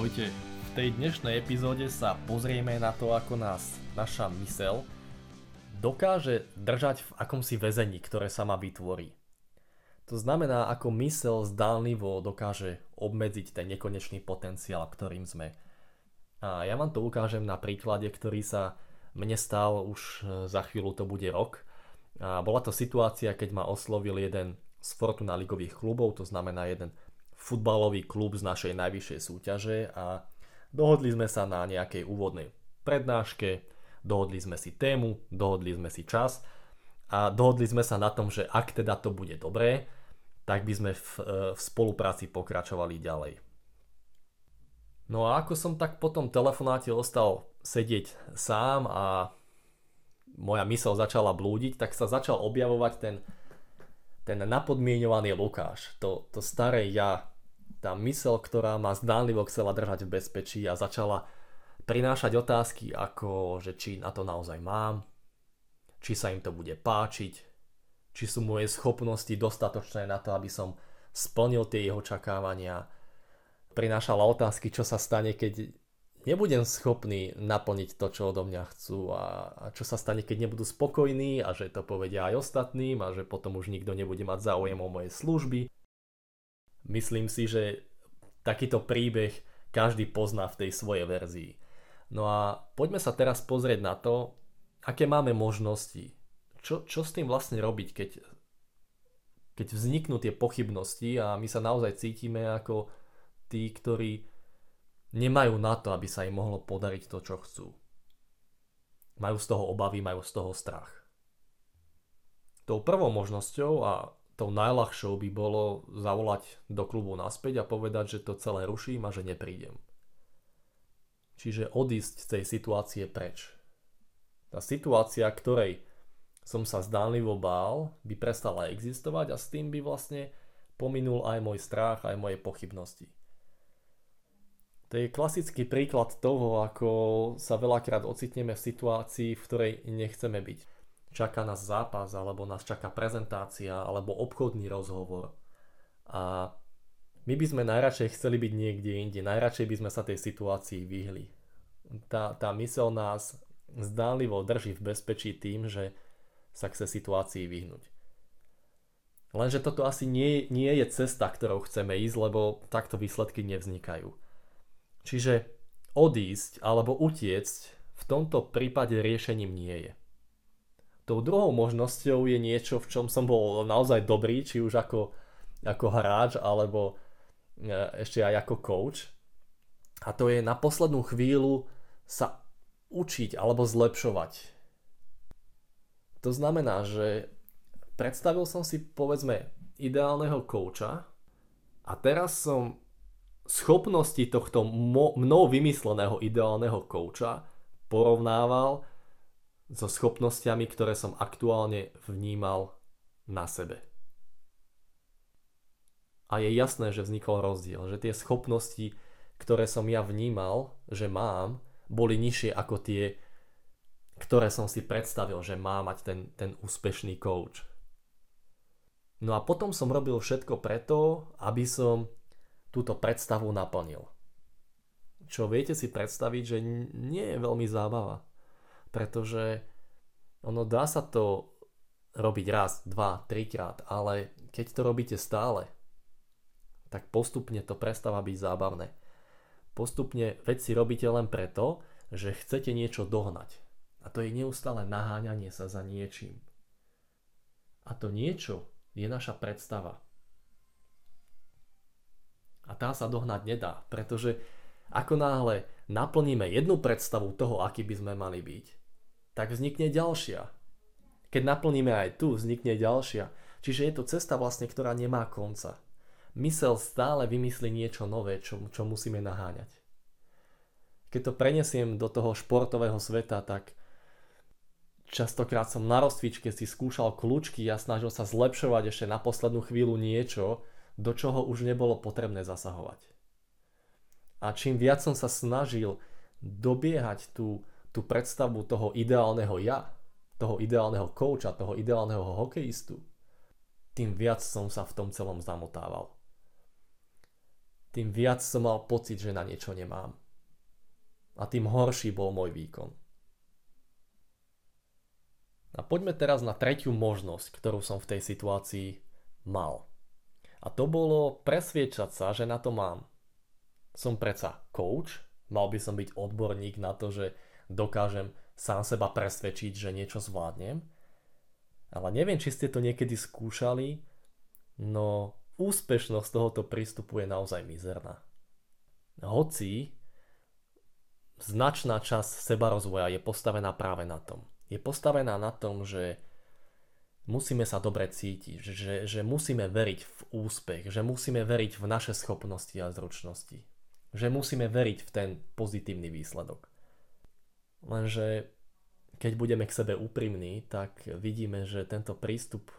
Ahojte, v tej dnešnej epizóde sa pozrieme na to, ako nás naša mysel dokáže držať v akomsi väzení, ktoré sa má vytvorí. To znamená, ako mysel zdánlivo dokáže obmedziť ten nekonečný potenciál, ktorým sme. A ja vám to ukážem na príklade, ktorý sa mne stal už e, za chvíľu to bude rok. A bola to situácia, keď ma oslovil jeden z Fortuna ligových klubov, to znamená jeden futbalový klub z našej najvyššej súťaže a dohodli sme sa na nejakej úvodnej prednáške, dohodli sme si tému, dohodli sme si čas a dohodli sme sa na tom, že ak teda to bude dobré, tak by sme v, e, v spolupráci pokračovali ďalej. No a ako som tak po tom telefonáte ostal sedieť sám a moja mysl začala blúdiť, tak sa začal objavovať ten, ten napodmienovaný Lukáš, to, to staré ja, tá mysel, ktorá ma zdánlivo chcela držať v bezpečí a začala prinášať otázky ako, že či na to naozaj mám, či sa im to bude páčiť, či sú moje schopnosti dostatočné na to, aby som splnil tie jeho očakávania. Prinášala otázky, čo sa stane, keď nebudem schopný naplniť to, čo odo mňa chcú a, čo sa stane, keď nebudú spokojní a že to povedia aj ostatným a že potom už nikto nebude mať záujem o moje služby. Myslím si, že takýto príbeh každý pozná v tej svojej verzii. No a poďme sa teraz pozrieť na to, aké máme možnosti. Čo, čo s tým vlastne robiť, keď, keď vzniknú tie pochybnosti a my sa naozaj cítime ako tí, ktorí nemajú na to, aby sa im mohlo podariť to, čo chcú. Majú z toho obavy, majú z toho strach. Tou prvou možnosťou a tou najľahšou by bolo zavolať do klubu naspäť a povedať, že to celé ruším a že neprídem. Čiže odísť z tej situácie preč. Tá situácia, ktorej som sa zdánlivo bál, by prestala existovať a s tým by vlastne pominul aj môj strach, aj moje pochybnosti. To je klasický príklad toho, ako sa veľakrát ocitneme v situácii, v ktorej nechceme byť čaká nás zápas, alebo nás čaká prezentácia, alebo obchodný rozhovor. A my by sme najradšej chceli byť niekde inde, najradšej by sme sa tej situácii vyhli. Tá, tá mysel nás zdánlivo drží v bezpečí tým, že sa chce situácii vyhnúť. Lenže toto asi nie, nie je cesta, ktorou chceme ísť, lebo takto výsledky nevznikajú. Čiže odísť alebo utiecť v tomto prípade riešením nie je. Tou druhou možnosťou je niečo, v čom som bol naozaj dobrý, či už ako, ako hráč, alebo e, ešte aj ako coach. A to je na poslednú chvíľu sa učiť alebo zlepšovať. To znamená, že predstavil som si povedzme ideálneho kouča a teraz som schopnosti tohto mnou vymysleného ideálneho kouča porovnával so schopnosťami, ktoré som aktuálne vnímal na sebe. A je jasné, že vznikol rozdiel, že tie schopnosti, ktoré som ja vnímal, že mám, boli nižšie ako tie, ktoré som si predstavil, že má mať ten, ten úspešný coach. No a potom som robil všetko preto, aby som túto predstavu naplnil. Čo viete si predstaviť, že nie je veľmi zábava pretože ono dá sa to robiť raz, dva, trikrát, ale keď to robíte stále, tak postupne to prestáva byť zábavné. Postupne veci robíte len preto, že chcete niečo dohnať. A to je neustále naháňanie sa za niečím. A to niečo je naša predstava. A tá sa dohnať nedá, pretože ako náhle naplníme jednu predstavu toho, aký by sme mali byť, tak vznikne ďalšia. Keď naplníme aj tu, vznikne ďalšia. Čiže je to cesta vlastne, ktorá nemá konca. mysel stále vymyslí niečo nové, čo, čo musíme naháňať. Keď to prenesiem do toho športového sveta, tak častokrát som na rozcvičke si skúšal kľúčky a snažil sa zlepšovať ešte na poslednú chvíľu niečo, do čoho už nebolo potrebné zasahovať. A čím viac som sa snažil dobiehať tú, tú predstavu toho ideálneho ja, toho ideálneho kouča, toho ideálneho hokejistu, tým viac som sa v tom celom zamotával. Tým viac som mal pocit, že na niečo nemám. A tým horší bol môj výkon. A poďme teraz na tretiu možnosť, ktorú som v tej situácii mal. A to bolo presviečať sa, že na to mám. Som predsa coach, mal by som byť odborník na to, že dokážem sám seba presvedčiť, že niečo zvládnem. Ale neviem, či ste to niekedy skúšali, no úspešnosť tohoto prístupu je naozaj mizerná. Hoci značná časť seba rozvoja je postavená práve na tom, je postavená na tom, že musíme sa dobre cítiť, že, že musíme veriť v úspech, že musíme veriť v naše schopnosti a zručnosti, že musíme veriť v ten pozitívny výsledok. Lenže keď budeme k sebe úprimní, tak vidíme, že tento prístup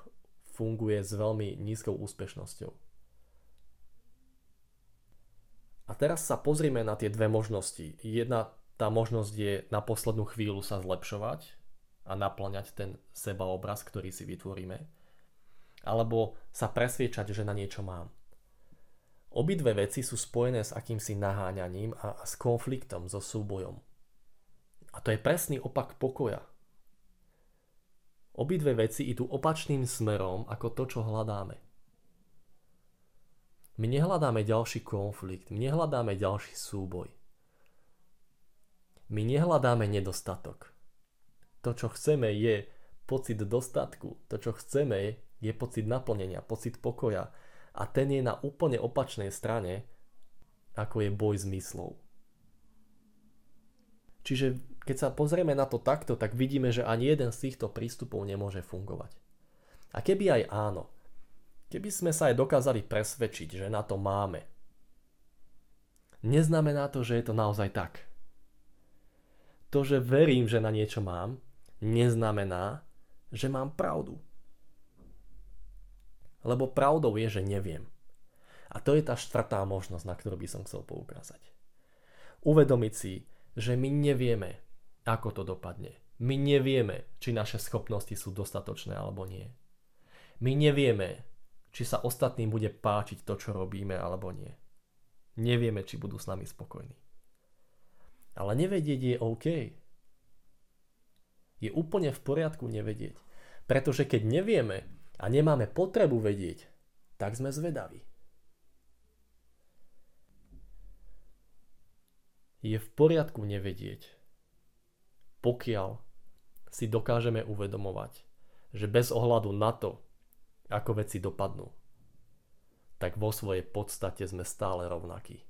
funguje s veľmi nízkou úspešnosťou. A teraz sa pozrime na tie dve možnosti. Jedna tá možnosť je na poslednú chvíľu sa zlepšovať a naplňať ten sebaobraz, ktorý si vytvoríme, alebo sa presviečať, že na niečo mám. Obidve veci sú spojené s akýmsi naháňaním a s konfliktom, so súbojom. A to je presný opak pokoja. Obidve veci idú opačným smerom ako to, čo hľadáme. My nehľadáme ďalší konflikt, my nehľadáme ďalší súboj. My nehľadáme nedostatok. To, čo chceme, je pocit dostatku. To, čo chceme, je pocit naplnenia, pocit pokoja. A ten je na úplne opačnej strane, ako je boj zmyslov. Čiže keď sa pozrieme na to takto, tak vidíme, že ani jeden z týchto prístupov nemôže fungovať. A keby aj áno, keby sme sa aj dokázali presvedčiť, že na to máme, neznamená to, že je to naozaj tak. To, že verím, že na niečo mám, neznamená, že mám pravdu. Lebo pravdou je, že neviem. A to je tá štvrtá možnosť, na ktorú by som chcel poukázať. Uvedomiť si, že my nevieme, ako to dopadne. My nevieme, či naše schopnosti sú dostatočné alebo nie. My nevieme, či sa ostatným bude páčiť to, čo robíme alebo nie. Nevieme, či budú s nami spokojní. Ale nevedieť je OK je úplne v poriadku nevedieť. Pretože keď nevieme a nemáme potrebu vedieť, tak sme zvedaví. Je v poriadku nevedieť, pokiaľ si dokážeme uvedomovať, že bez ohľadu na to, ako veci dopadnú, tak vo svojej podstate sme stále rovnakí.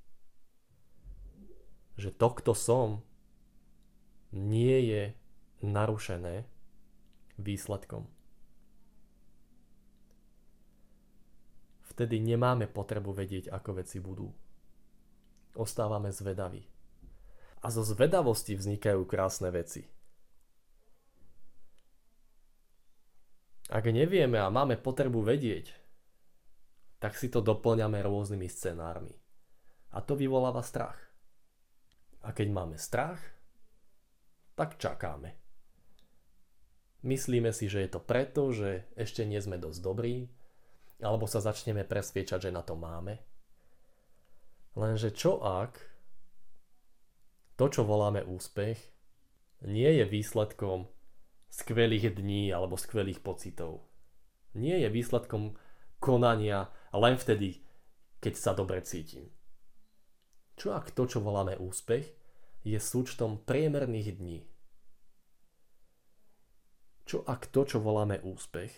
Že to, kto som, nie je narušené výsledkom. Vtedy nemáme potrebu vedieť, ako veci budú. Ostávame zvedaví. A zo zvedavosti vznikajú krásne veci. Ak nevieme a máme potrebu vedieť, tak si to doplňame rôznymi scenármi. A to vyvoláva strach. A keď máme strach, tak čakáme. Myslíme si, že je to preto, že ešte nie sme dosť dobrí, alebo sa začneme presviečať, že na to máme. Lenže čo ak to, čo voláme úspech, nie je výsledkom skvelých dní alebo skvelých pocitov. Nie je výsledkom konania len vtedy, keď sa dobre cítim. Čo ak to, čo voláme úspech, je súčtom priemerných dní, čo ak to, čo voláme úspech,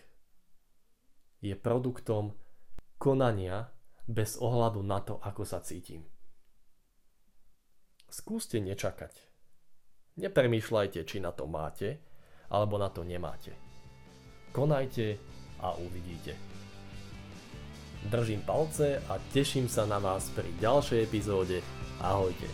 je produktom konania bez ohľadu na to, ako sa cítim. Skúste nečakať. Nepremýšľajte, či na to máte, alebo na to nemáte. Konajte a uvidíte. držím palce a teším sa na vás pri ďalšej epizóde. Ahojte.